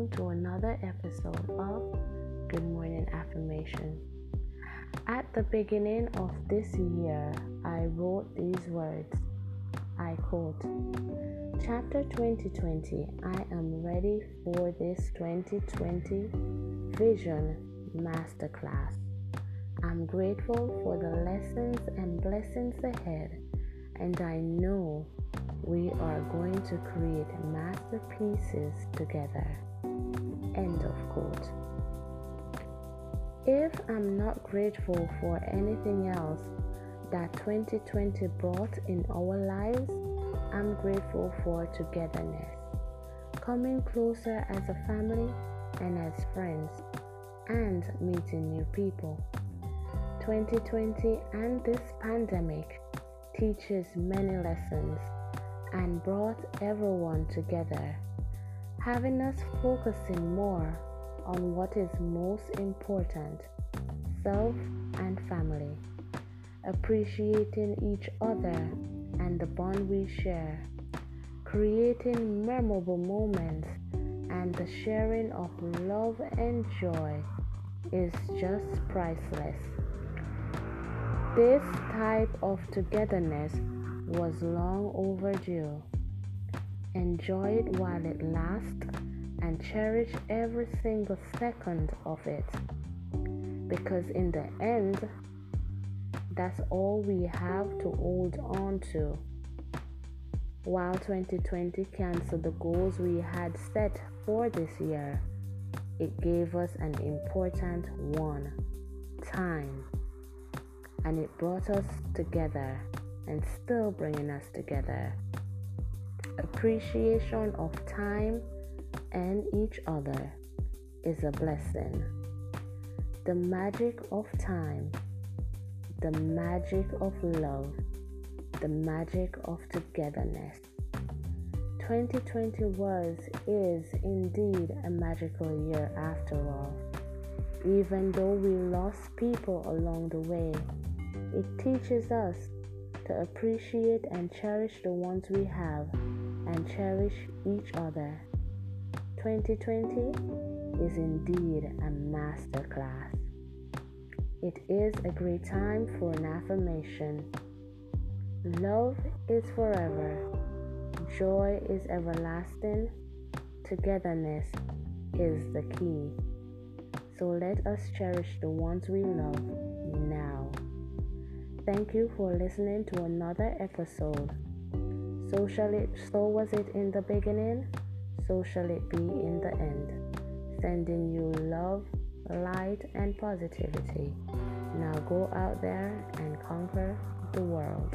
episode of Good Morning Affirmation. At the beginning of this year, I wrote these words. I quote Chapter 2020 I am ready for this 2020 Vision Masterclass. I'm grateful for the lessons and blessings ahead, and I know we are going to create masterpieces together. End of quote. If I'm not grateful for anything else that 2020 brought in our lives, I'm grateful for togetherness, coming closer as a family and as friends, and meeting new people. 2020 and this pandemic teaches many lessons and brought everyone together, having us focusing more on what is most important self and family, appreciating each other and the bond we share, creating memorable moments, and the sharing of love and joy is just priceless. This type of togetherness was long overdue. Enjoy it while it lasts and cherish every single second of it. Because in the end, that's all we have to hold on to. While 2020 canceled the goals we had set for this year, it gave us an important one time. And it brought us together and still bringing us together. Appreciation of time and each other is a blessing. The magic of time, the magic of love, the magic of togetherness. 2020 was, is indeed a magical year after all. Even though we lost people along the way, it teaches us to appreciate and cherish the ones we have and cherish each other. 2020 is indeed a master class. It is a great time for an affirmation. Love is forever. Joy is everlasting. Togetherness is the key. So let us cherish the ones we love now. Thank you for listening to another episode. So shall it so was it in the beginning, so shall it be in the end. Sending you love, light and positivity. Now go out there and conquer the world.